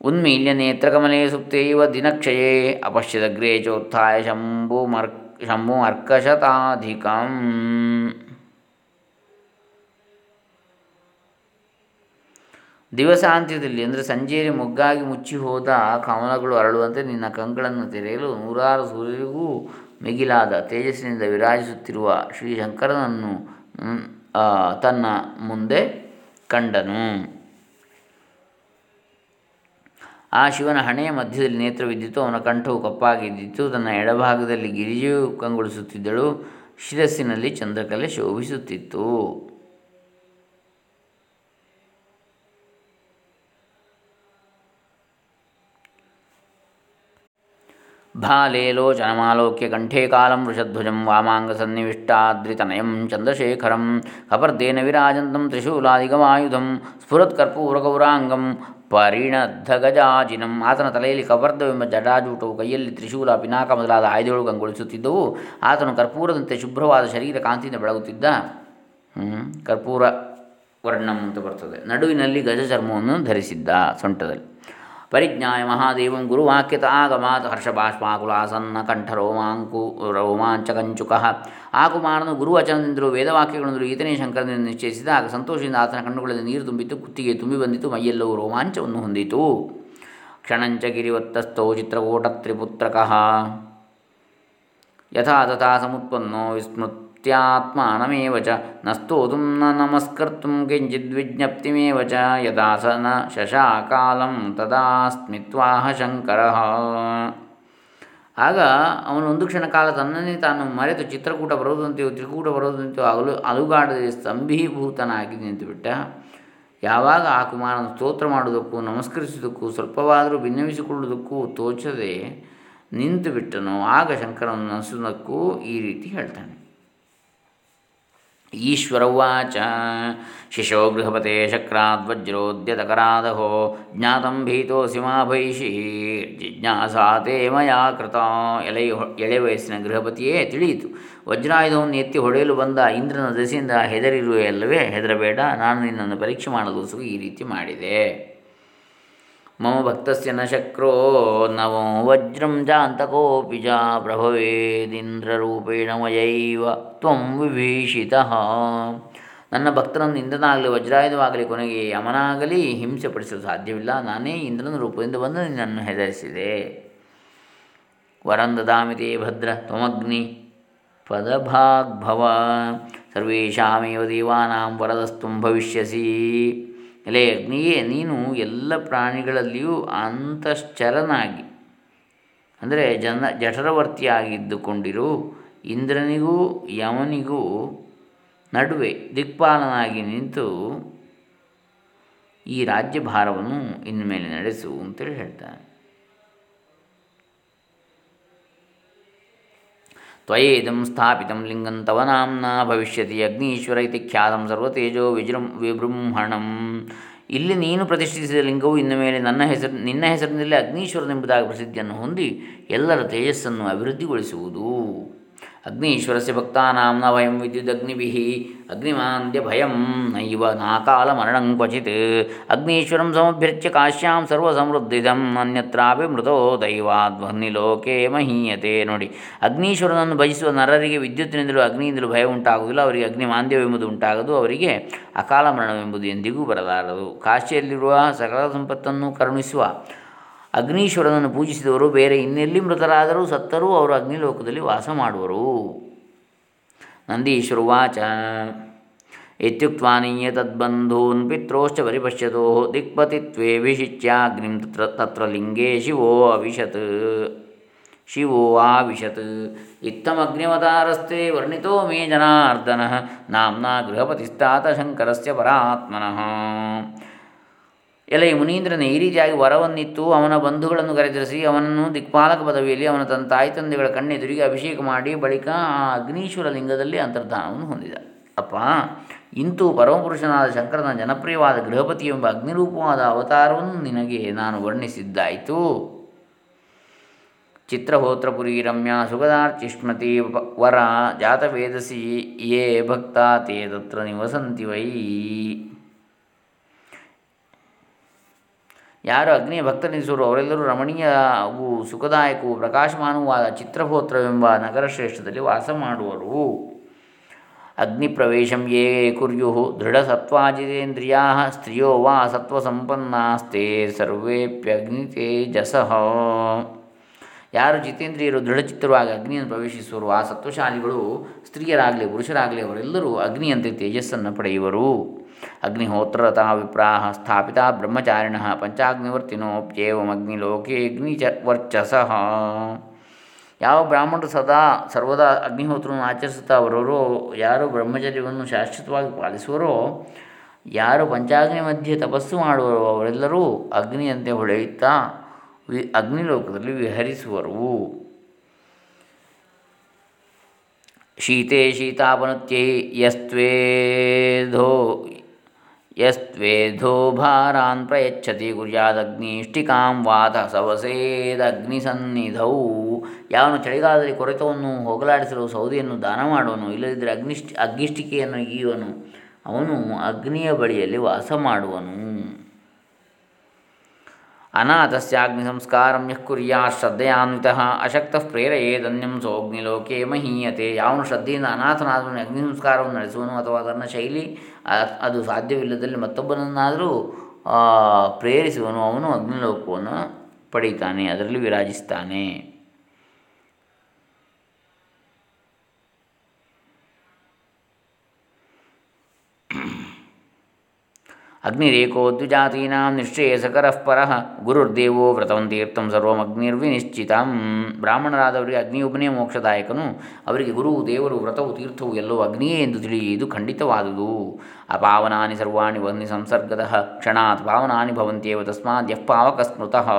ಉನ್ಮೀಲ್ಯ ನೇತ್ರಕಮಲೆ ಸುಪ್ತೈವ ದಿನಕ್ಷಯೇ ಅಪಶ್ಯದಗ್ರೇ ಚೋತ್ಥಾಯ ಶಂಭು ಅರ್ಕಶತಾಧಿಕಂ ದಿವಸಾಂತ್ಯದಲ್ಲಿ ಅಂದರೆ ಸಂಜೆಯಲ್ಲಿ ಮುಗ್ಗಾಗಿ ಮುಚ್ಚಿ ಹೋದ ಕಮಲಗಳು ಅರಳುವಂತೆ ನಿನ್ನ ಕಂಗಳನ್ನು ತೆರೆಯಲು ನೂರಾರು ಸೂರ್ಯರಿಗೂ ಮಿಗಿಲಾದ ತೇಜಸ್ಸಿನಿಂದ ವಿರಾಜಿಸುತ್ತಿರುವ ಶ್ರೀಶಂಕರನನ್ನು ತನ್ನ ಮುಂದೆ ಕಂಡನು. ಆ ಶಿವನ ಹಣೆಯ ಮಧ್ಯದಲ್ಲಿ ನೇತ್ರವಿದ್ದಿತು ಅವನ ಕಂಠವು ಕಪ್ಪಾಗಿದ್ದಿತ್ತು ತನ್ನ ಎಡಭಾಗದಲ್ಲಿ ಗಿರಿಜೆಯು ಕಂಗೊಳಿಸುತ್ತಿದ್ದಳು. ಶಿರಸ್ಸಿನಲ್ಲಿ ಚಂದ್ರಕಲೆ ಶೋಭಿಸುತ್ತಿತ್ತು. ಭಾಲೆ ಲೋಚನಮಾಲೋಕ್ಯ ಕಂಠೇ ಕಾಲಂ ವೃಷಧ್ವಜಂ ವಾಮಾಂಗಸನ್ನಿವಿಷ್ಟಾದ್ರಿತನಯಂ ಚಂದ್ರಶೇಖರಂ ಕಪರ್ದೇನ ವಿರಾಜಂತಂ ತ್ರಿಶೂಲಾದಿಗಮಾಯುಧಂ ಸ್ಫುರತ್ಕರ್ಪೂರಗೌರಾಂಗಂ ಪರಿಣದ್ಧಗಜಾಜಿನಂ. ಆತನ ತಲೆಯಲ್ಲಿ ಕವರ್ಧವೆಂಬ ಜಟಾಜೂಟವು ಕೈಯಲ್ಲಿ ತ್ರಿಶೂಲ, ಪಿನಾಕ ಮೊದಲಾದ ಆಯ್ದೆಗಳು ಕಂಗೊಳಿಸುತ್ತಿದ್ದವು. ಆತನು ಕರ್ಪೂರದಂತೆ ಶುಭ್ರವಾದ ಶರೀರ ಕಾಂತಿಯಿಂದ ಬೆಳಗುತ್ತಿದ್ದ ಕರ್ಪೂರ ವರ್ಣಂ ಅಂತ ಬರ್ತದೆ. ನಡುವಿನಲ್ಲಿ ಗಜ ಚರ್ಮವನ್ನು ಧರಿಸಿದ್ದ ಸೊಂಟದಲ್ಲಿ. ಪರಿಜ್ಞಾಯ ಮಹಾದೇವಂ ಗುರುವಾಕ್ಯತ ಆಗಮಾತ್ ಹರ್ಷಭಾಷ್ಪಾಕುಲಾಸನ್ನ ಕಂಠ ರೋಮಾಂಕು ರೋಮಾಂಚಕಂಚುಕ ಆ ಕುಮಾರನು ಗುರುವಚನದಿಂದಲೂ ವೇದವಾಕ್ಯಗಳಿಂದಲೂ ಈತನೇ ಶಂಕರನಿಂದ ನಿಶ್ಚಯಿಸಿದ. ಆಗ ಸಂತೋಷದಿಂದ ಆತನ ಕಣ್ಣುಗಳಲ್ಲಿ ನೀರು ತುಂಬಿತು ಕುತ್ತಿಗೆ ತುಂಬಿ ಬಂದಿತು ಮೈಯೆಲ್ಲವೂ ರೋಮಾಂಚವನ್ನು ಹೊಂದಿತು. ಕ್ಷಣಂಚ ಗಿರಿವತ್ತಸ್ಥೋ ಚಿತ್ರಕೂಟತ್ರಿಪುತ್ರಕಃ ಯಥಾ ತಥಾ ಸಮುತ್ಪನ್ನೋ ವಿಸ್ಮೃತ್ ತ್ಯಾತ್ಮಾನಮೇವ ಚ ನ ಸ್ತೋತುಂ ನ ನಮಸ್ಕರ್ತು ಕಿಂಚಿದ್ವಿಜ್ಞಪ್ತಿಮೇವ ಚ ಯದಾ ಸ ನ ಶಶಾಕಾಲಂ ತದಾ ಸ್ಮಿತ್ವಾಹ ಶಂಕರ ಆಗ ಅವನು ಒಂದು ಕ್ಷಣ ಕಾಲ ತನ್ನನ್ನೇ ತಾನು ಮರೆತು ಚಿತ್ರಕೂಟ ಬರೋದಂತೆಯೋ, ತ್ರಿಕೂಟ ಬರೋದಂತೆಯೋ ಅಗಲು, ಅಲುಗಾಡದೆ ಸ್ತಂಭೀಭೂತನಾಗಿ ನಿಂತುಬಿಟ್ಟ. ಯಾವಾಗ ಆ ಕುಮಾರನ ಸ್ತೋತ್ರ ಮಾಡುವುದಕ್ಕೂ, ನಮಸ್ಕರಿಸುವುದಕ್ಕೂ, ಸ್ವಲ್ಪವಾದರೂ ಭಿನ್ನವಿಸಿಕೊಳ್ಳುವುದಕ್ಕೂ ತೋಚದೆ ನಿಂತು ಬಿಟ್ಟನು ಆಗ ಶಂಕರನ ನಸುನಕ್ಕೂ ಈ ರೀತಿ ಹೇಳ್ತಾನೆ. ಈಶ್ವರವಾಚ ಶಿಶೋ ಗೃಹಪತೆ ಶಕ್ರಾದ್ವಜ್ರೋದ್ಯತಕರಾದಹೋ. ಜ್ಞಾತಂ ಭೀತೋಸಿ ಮಾ ಭೈಷಿ. ಜಿಜ್ಞಾಸಾ ತೇ ಮಯಾ ಕೃತ. ಎಲೆ ಎಳೆ ವಯಸ್ಸಿನ ಗೃಹಪತಿಯೇ ತಿಳಿಯಿತು. ವಜ್ರಾಯುಧವನ್ನು ಎತ್ತಿ ಹೊಡೆಯಲು ಬಂದ ಇಂದ್ರನ ದಸೆಯಿಂದ ಹೆದರಿರುವೆಯಲ್ಲವೇ ಹೆದರಬೇಡ. ನಾನು ನಿನ್ನನ್ನು ಪರೀಕ್ಷೆ ಮಾಡಲು ಈ ರೀತಿ ಮಾಡಿದೆ. ಮಮ ಭಕ್ತಸ್ಯ ನ ಶಕ್ರೋ ನವೋ ವಜ್ರಂ ಜಾಂತಕೋಪಿ ಜಾ ಪ್ರಭವೇದಿಂದ್ರರೂಪೇಣ ಮಯೈವ ತ್ವಂ ವಿಭೀಷಿತ ನನ್ನ ಭಕ್ತನನ್ನು ಇಂದ್ರನಾಗಲಿ, ವಜ್ರಾಯುಧವಾಗಲಿ ಕೊನೆಗೆ ಯಮನಾಗಲಿ ಹಿಂಸೆ ಪಡಿಸಲು ಸಾಧ್ಯವಿಲ್ಲ. ನಾನೇ ಇಂದ್ರನ ರೂಪದಿಂದ ಬಂದು ನಿನ್ನನ್ನು ಹೆದರಿಸಿದೆ. ವರಂ ದದಾಮಿತೇ ಭದ್ರ ತ್ವಮಗ್ನಿ ಪದಭಾಗ್ಭವ. ಸರ್ವೇಷಾಮೇವ ದೇವಾನಾಂ ವರದಸ್ತುಂ ಭವಿಷ್ಯಸಿ. ಎಲೆ ಅಗ್ನಿಯೇ, ನೀನು ಎಲ್ಲ ಪ್ರಾಣಿಗಳಲ್ಲಿಯೂ ಅಂತಶ್ಚರನಾಗಿ. ಅಂದರೆ ಜನ, ಜಠರವರ್ತಿಯಾಗಿದ್ದುಕೊಂಡಿರು. ಇಂದ್ರನಿಗೂ ಯಮನಿಗೂ ನಡುವೆ ದಿಕ್ಪಾಲನಾಗಿ ನಿಂತು ಈ ರಾಜ್ಯಭಾರವನ್ನು ಇನ್ಮೇಲೆ ನಡೆಸು ಅಂತೇಳಿ ಹೇಳ್ತಾನೆ. ತ್ವಯೇದಂ ಸ್ಥಾಪಿತಂ ಲಿಂಗಂ ತವ ನಾಂನ ಭವಿಷ್ಯತಿ ಅಗ್ನೀಶ್ವರ ಇತಿ ಖ್ಯಾತಂ ಸರ್ವತೇಜೋ ವಿಜೃಂ ವಿಬೃಂಹಣಂ. ಇಲ್ಲಿ ನೀನು ಪ್ರತಿಷ್ಠಿಸಿದ ಲಿಂಗವು ಇನ್ನು ಮೇಲೆ ನನ್ನ ಹೆಸರು, ನಿನ್ನ ಹೆಸರಿನಲ್ಲಿ ಅಗ್ನೀಶ್ವರನೆಂಬುದಾಗಿ ಪ್ರಸಿದ್ಧಿಯನ್ನು ಹೊಂದಿ ಎಲ್ಲರ ತೇಜಸ್ಸನ್ನು ಅಭಿವೃದ್ಧಿಗೊಳಿಸುವುದು. ಅಗ್ನೀಶ್ವರಸ್ಯ ಭಕ್ತಾನಾಂ ಭಯಂ ವಿದ್ಯುದಗ್ನಿಭಿಃ ಅಗ್ನಿಮಾಂದ್ಯ ಭಯಂ ನೈವ ನಾಕಾಲ ಮರಣಂ ಕ್ವಚಿತ್ ಅಗ್ನೀಶ್ವರಂ ಸಮಭ್ಯರ್ಚ್ಯ ಕಾಶ್ಯಾಂ ಸರ್ವಸಮೃದ್ಧಿದಂ ಅನ್ಯತ್ರಾಪಿ ಮೃತೋ ದೈವಾಧ್ವನ್ನಿಲೋಕೆ ಮಹೀಯತೆ. ನೋಡಿ, ಅಗ್ನೀಶ್ವರನನ್ನು ಭಜಿಸುವ ನರರಿಗೆ ವಿದ್ಯುತ್ತಿನಿಂದಲೂ ಅಗ್ನಿಯಿಂದಲೂ ಭಯ ಉಂಟಾಗುವುದಿಲ್ಲ, ಅವರಿಗೆ ಅಗ್ನಿಮಾಂದ್ಯವೆಂಬುದು ಉಂಟಾಗದು, ಅವರಿಗೆ ಅಕಾಲ ಮರಣವೆಂಬುದು ಎಂದಿಗೂ ಬರಲಾರದು. ಕಾಶಿಯಲ್ಲಿರುವ ಸಕಲ ಸಂಪತ್ತನ್ನು ಕರುಣಿಸುವ ಅಗ್ನೀಶ್ವರನನ್ನು ಪೂಜಿಸಿದವರು, ಬೇರೆ ಇನ್ನೆಲ್ಲಿ ಮೃತರಾದರೂ ಸತ್ತರೂ ಅವರು ಅಗ್ನಿಲೋಕದಲ್ಲಿ ವಾಸ ಮಾಡುವರು. ನಂದೀಶ್ವರು ವಾಚ ಇತ್ಯುಕ್ವಾನೀಯ ತದ್ಬಂಧೂನ್ ಪಿತ್ರೋಶ್ಚ ಪರಿಪಶ್ಯತೋ ದಿಕ್ಪತಿತ್ವೇಭಿಷಿಚ್ಯಾಗ್ನಿಂ ತತ್ರ ತತ್ರ ಲಿಂಗೇ ಶಿವೋ ಅವಿಶತ್. ಶಿವೋ ಆವಿಶತ್ ಇತ್ತಮಗ್ನಿವತಾರಸ್ತೆ ವರ್ಣಿತೋ ಮೇ ಜನಾರ್ದನ. ನಾಮ್ನಾ ಗೃಹಪತಿಸ್ತಾತ ಶಂಕರಸ್ಯ ಪರಾತ್ಮನಃ. ಎಲೆ ಮುನೀಂದ್ರನೇ ಈ ರೀತಿಯಾಗಿ ವರವನ್ನಿತ್ತು. ಅವನ ಬಂಧುಗಳನ್ನು ಕರೆದರಿಸಿ ಅವನನ್ನು ದಿಕ್ಪಾಲಕ ಪದವಿಯಲ್ಲಿ ಅವನ ತನ್ನ ತಾಯಿ ತಂದೆಗಳ ಕಣ್ಣೆದುರಿಗೆ ಅಭಿಷೇಕ ಮಾಡಿ, ಬಳಿಕ ಆ ಅಗ್ನೀಶ್ವರ ಲಿಂಗದಲ್ಲಿ ಅಂತರ್ಧಾನವನ್ನು ಹೊಂದಿದ. ಅಪ್ಪ, ಇಂತೂ ಪರಮಪುರುಷನಾದ ಶಂಕರನ ಜನಪ್ರಿಯವಾದ ಗೃಹಪತಿ ಎಂಬ ಅಗ್ನಿರೂಪವಾದ ಅವತಾರವನ್ನು ನಿನಗೆ ನಾನು ವರ್ಣಿಸಿದ್ದಾಯಿತು. ಚಿತ್ರಹೋತ್ರಪುರಿ ರಮ್ಯಾ ಸುಗದಾರ್ಚಿಷ್ಮತಿ ವರ ಜಾತವೇದಸಿ ಯೇ ಭಕ್ತ ತೇ ತತ್ರ ನಿವಸಂತಿ ವೈ. ಯಾರು ಅಗ್ನಿಯ ಭಕ್ತನಿಸುವರು? ಅವರೆಲ್ಲರೂ ರಮಣೀಯವು ಸುಖದಾಯಕವು ಪ್ರಕಾಶಮಾನವಾದ ಚಿತ್ರಭೋತ್ರವೆಂಬ ನಗರ ಶ್ರೇಷ್ಠದಲ್ಲಿ ವಾಸ ಮಾಡುವರು. ಅಗ್ನಿಪ್ರವೇಶಂ ಯೇ ಕುರ್ಯು ದೃಢಸತ್ವಾಜಿತೇಂದ್ರಿಯಾ ಸ್ತ್ರಿಯೋ ವಾ ಸತ್ವಸಂಪನ್ನಾಸ್ತೆ ಸರ್ವೇಪ್ಯಗ್ನಿತೇಜಸಃ ಯಾರು ಜಿತೇಂದ್ರಿಯರು ದೃಢಚಿತ್ರವಾಗಿ ಅಗ್ನಿಯನ್ನು ಪ್ರವೇಶಿಸುವರು, ಆ ಸತ್ವಶಾಲಿಗಳು ಸ್ತ್ರೀಯರಾಗಲಿ ಪುರುಷರಾಗಲಿ ಅವರೆಲ್ಲರೂ ಅಗ್ನಿಯಂತೆ ತೇಜಸ್ಸನ್ನು ಪಡೆಯುವರು. ಸ್ಥಾಪಿತ ಬ್ರಹ್ಮಚಾರಿಣ ಪಂಚಾಗ್ನಿವರ್ತಿನೋಪ್ಯೇವಗ್ನಿಲೋಕೆ ಅಗ್ನಿ ಚ ವರ್ಚಸಃ ಯಾವ ಬ್ರಾಹ್ಮಣರು ಸದಾ ಸರ್ವದಾ ಅಗ್ನಿಹೋತ್ರವನ್ನು ಆಚರಿಸುತ್ತಾ ಬರೋರೋ ಯಾರು ಬ್ರಹ್ಮಚರ್ಯವನ್ನು ಶಾಶ್ವತವಾಗಿ ಪಾಲಿಸುವರೋ, ಯಾರು ಪಂಚಾಗ್ನಿ ಮಧ್ಯೆ ತಪಸ್ಸು ಮಾಡುವರೋ, ಅವರೆಲ್ಲರೂ ಅಗ್ನಿಯಂತೆ ಹೊಳೆಯುತ್ತಾ ವಿ, ಅಗ್ನಿಲೋಕದಲ್ಲಿ ವಿಹರಿಸುವರು. ಶೀತೆ ಶೀತಾಪನತ್ಯೈ ಯಸ್ತ್ವೇಧೋ ಯಸ್ತ್ವೇಧೋ ಭಾರಾನ್ ಪ್ರಯಚ್ಛತಿ ಕುರ್ಯಾದಗ್ನಿಷ್ಟಿಕಾಂ ವಾತ ಸವಸೇದಗ್ನಿಸನ್ನಿಧೌ. ಯಾವನು ಚಳಿಗಾಲದಲ್ಲಿ ಕೊರೆತವನ್ನು ಹೋಗಲಾಡಿಸಲು ಸೌದೆಯನ್ನು ದಾನ ಮಾಡುವನು, ಇಲ್ಲದಿದ್ದರೆ ಅಗ್ನಿಷ್ಟಿ ಅಗ್ನಿಷ್ಟಿಕೆಯನ್ನು ಈವನು ಅವನು ಅಗ್ನಿಯ ಬಳಿಯಲ್ಲಿ ವಾಸ ಮಾಡುವನು. ಅನಾಥಸ್ಯಾಗ್ನಿ ಸಂಸ್ಕಾರಂ ಯಃ ಕುರ್ಯಾ ಶ್ರದ್ಧೆಯಾನ್ವಿತಃ ಅಶಕ್ತಃ ಪ್ರೇರೆಯೇದನ್ಯಂ ಸೋಗ್ನಿಲೋಕೆ ಮಹೀಯತೆ ಯಾವನು ಶ್ರದ್ಧೆಯಿಂದ ಅನಾಥನಾದವನು ಅಗ್ನಿ ಸಂಸ್ಕಾರವನ್ನು ನಡೆಸುವನು ಅಥವಾ ತನ್ನ ಶೈಲಿ ಅದು ಸಾಧ್ಯವಿಲ್ಲದಲ್ಲಿ ಮತ್ತೊಬ್ಬನನ್ನಾದರೂ ಪ್ರೇರಿಸುವನು ಅವನು ಅಗ್ನಿಲೋಕವನ್ನು ಪಡೀತಾನೆ ಅದರಲ್ಲಿ ವಿರಾಜಿಸ್ತಾನೆ ಅಗ್ನಿರೇಕೋ ದ್ವಿಜಾತೀನಾಂ ನಿಶ್ಚಯಸಕರಃ ಪರಃ ಗುರುರ್ದೇವೋ ವ್ರತವಂ ತೀರ್ಥಂ ಬ್ರಾಹ್ಮಣರಾದವರಿಗೆ ಅಗ್ನಿಯೊಬ್ಬನೇ ಮೋಕ್ಷದಾಯಕನು ಅವರಿಗೆ ಗುರು, ದೇವರು, ವ್ರತವು, ತೀರ್ಥವು ಎಲ್ಲವೂ ಅಗ್ನಿಯೇ ಎಂದು ತಿಳಿಯುವುದು ಖಂಡಿತವಾದುದು। ಅಪಾವನಾನಿ ಸರ್ವಾಣಿ ವಹ್ನಿ ಸಂಸರ್ಗದ ಕ್ಷಣಾತ್ ಪಾವನಾನಿ ಭವಂತ್ಯೇವ ತಸ್ಮಾತ್ ಯಃ ಪಾವಕ ಸ್ಮೃತಃ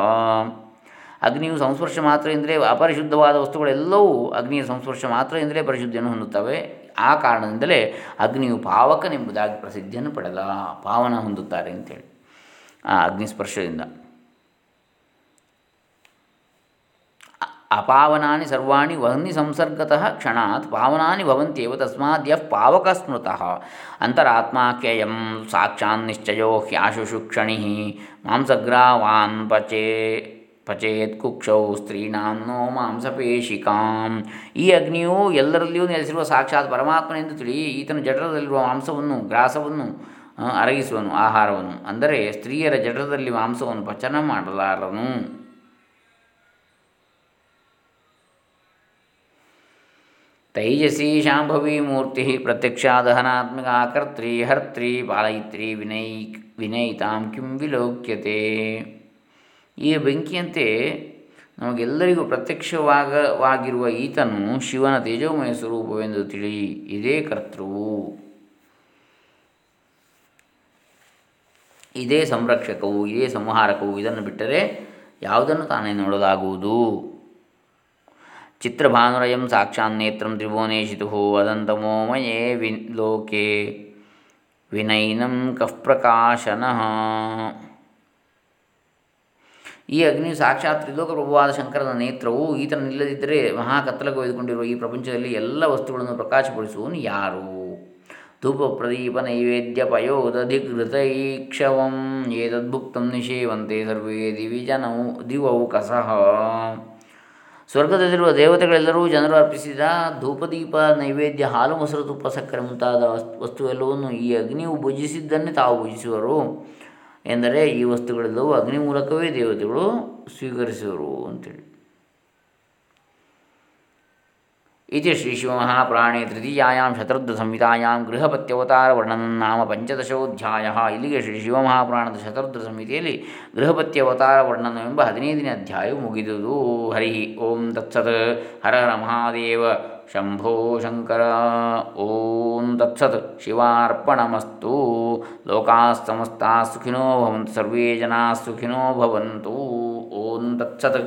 ಅಗ್ನಿಯು ಸಂಸ್ಪರ್ಶ ಮಾತ್ರದಿಂದಲೇ ಅಪರಿಶುದ್ಧವಾದ ವಸ್ತುಗಳೆಲ್ಲವೂ ಅಗ್ನಿಯ ಸಂಸ್ಪರ್ಶ ಮಾತ್ರದಿಂದಲೇ ಪರಿಶುದ್ಧಿಯನ್ನು ಹೊಂದುತ್ತವೆ। ಆ ಕಾರಣದಿಂದಲೇ ಅಗ್ನಿಯು ಪಾವಕನೆಂಬುದಾಗಿ ಪ್ರಸಿದ್ಧಿಯನ್ನು ಪಡೆದ ಪಾವನ ಹೊಂದುತ್ತಾರೆ ಅಂತೇಳಿ ಆ ಅಗ್ನಿಸ್ಪರ್ಶದಿಂದ ಅಪಾವನಾನಿ ಸರ್ವಾಣಿ ವಹ್ನಿ ಸಂಸರ್ಗತಃ ಕ್ಷಣಾತ್ ಪಾವನಾನಿ ಭವಂತ್ಯೇವ ತಸ್ಮಾತ್ ಯಃ ಪಾವಕ ಸ್ಮೃತಃ ಅಂತರಾತ್ಮಾಖ್ಯಯಂ ಸಾಕ್ಷಾನ್ನಿಶ್ಚಯೋ ಹ್ಯಾಶುಷುಕ್ಷಣಿ ಮಾಂಸಗ್ರಾವಾನ್ ಪಚೇ ಪಚೇತ್ ಕುಕ್ಷೌ ಸ್ತ್ರೀಣಾಂ ನೋ ಮಾಂಸಪೇಶಿಕಾಂ. ಈ ಅಗ್ನಿಯು ಎಲ್ಲರಲ್ಲಿಯೂ ನೆಲೆಸಿರುವ ಸಾಕ್ಷಾತ್ ಪರಮಾತ್ಮನೆಂದು ತಿಳಿ ಈತನ ಜಠರದಲ್ಲಿರುವ ಮಾಂಸವನ್ನು, ಗ್ರಾಸವನ್ನು ಅರಗಿಸುವನು, ಆಹಾರವನ್ನು. ಅಂದರೆ ಸ್ತ್ರೀಯರ ಜಠರದಲ್ಲಿ ಮಾಂಸವನ್ನು ಪಚನ ಮಾಡಲಾರನು. ತೈಜಸಿ ಶಾಂಭವಿ ಮೂರ್ತಿ ಪ್ರತ್ಯಕ್ಷಾದಹನಾತ್ಮಕ ಕರ್ತ್ರಿ ಹರ್ತ್ರಿ ಪಾಲಯಿತ್ರಿ ವಿನೈ ವಿನಯಿತಾಂ ಕಿಂ ವಿಲೋಕ್ಯತೆ. ಈ ಬೆಂಕಿಯಂತೆ ನಮಗೆಲ್ಲರಿಗೂ ಪ್ರತ್ಯಕ್ಷವಾಗವಾಗಿರುವ ಈತನು ಶಿವನ ತೇಜೋಮಯ ಸ್ವರೂಪವೆಂದು ತಿಳಿ, ಇದೇ ಕರ್ತೃವು. ಇದೇ ಸಂರಕ್ಷಕವು, ಇದೇ ಸಂಹಾರಕವು. ಇದನ್ನು ಬಿಟ್ಟರೆ ಯಾವುದನ್ನು ತಾನೇ ನೋಡಲಾಗುವುದು? ಚಿತ್ರಭಾನುರಯಂ ಸಾಕ್ಷಾನ್ನೇತ್ರಂ ತ್ರಿಭುವನೇಶಿತು ಅದಂತಮೋಮಯೇ ವಿ ಲೋಕೆ ವಿನೈನಂ ಕಃ ಪ್ರಕಾಶನಃ. ಈ ಅಗ್ನಿ ಸಾಕ್ಷಾತ್ ತ್ರಿಲೋಕ ಪ್ರಭುವಾದ ಶಂಕರನ ನೇತ್ರವು ಈತನಿಲ್ಲದಿದ್ದರೆ ಮಹಾ ಕತ್ತಲಗೊಯ್ದುಕೊಂಡಿರುವ ಈ ಪ್ರಪಂಚದಲ್ಲಿ ಎಲ್ಲ ವಸ್ತುಗಳನ್ನು ಪ್ರಕಾಶಪಡಿಸುವನು ಯಾರು? ಧೂಪ ಪ್ರದೀಪ ನೈವೇದ್ಯ ಪಯೋದಧಿಘೃತೈಕ್ಷವಂ ಏತದ್ಭುಕ್ತಂ ನಿಷೇವಂತೆ ಸರ್ವೇ ದಿವಿಜನೌ ದಿವೌ ಕಸಹ ಸ್ವರ್ಗದಲ್ಲಿರುವ ದೇವತೆಗಳೆಲ್ಲರೂ ಜನರು ಅರ್ಪಿಸಿದ ಧೂಪದೀಪ, ನೈವೇದ್ಯ, ಹಾಲು, ಮೊಸರು, ತುಪ್ಪ, ಸಕ್ಕರೆ ಮುಂತಾದ ವಸ್ತು ಎಲ್ಲವನ್ನು ಈ ಅಗ್ನಿಯು ಭುಜಿಸಿದ್ದನ್ನೇ ತಾವು ಭುಜಿಸುವರು. ಎಂದರೆ ಈ ವಸ್ತುಗಳೆಲ್ಲವೂ ಅಗ್ನಿ ಮೂಲಕವೇ ದೇವತೆಗಳು ಸ್ವೀಕರಿಸಿದರು ಅಂತೇಳಿ. ಇತಿ ಶ್ರೀ ಶ್ರೀಶಿವಮಹಾಪುರಾಣೇ ತೃತೀಯಾಂ ಶತರುದ್ಧ ಸಂಹಿತಾಯಾಂ ಗೃಹಪತ್ಯವತಾರ ವರ್ಣನ ನಾಮ ಪಂಚದಶೋಧ್ಯಾಯ. ಇಲ್ಲಿಗೆ ಶ್ರೀ ಶಿವಮಹಾಪುರಾಣದ ಶತರುದ್ರ ಸಂಹಿತೆಯಲ್ಲಿ ಗೃಹಪತ್ಯವತಾರ ವರ್ಣನವೆಂಬ ಹದಿನೈದನೇ ಅಧ್ಯಾಯವು ಮುಗಿದುದು. ಹರಿ ಓಂ ತತ್ಸತ್. ಹರ ಹರ ಮಹಾದೇವ. ಶಂಭೋ ಶಂಕರ ಓಂ ತತ್ಸತ್ ಶಿವಾರ್ಪಣಮಸ್ತು ಲೋಕಾಸ್ತಮಸ್ತಾ ಸುಖಿನೋ ಭವಂತು ಸರ್ವೇ ಜನಾ ಸುಖಿನೋ ಭವಂತು ಓಂ ತತ್ಸತ್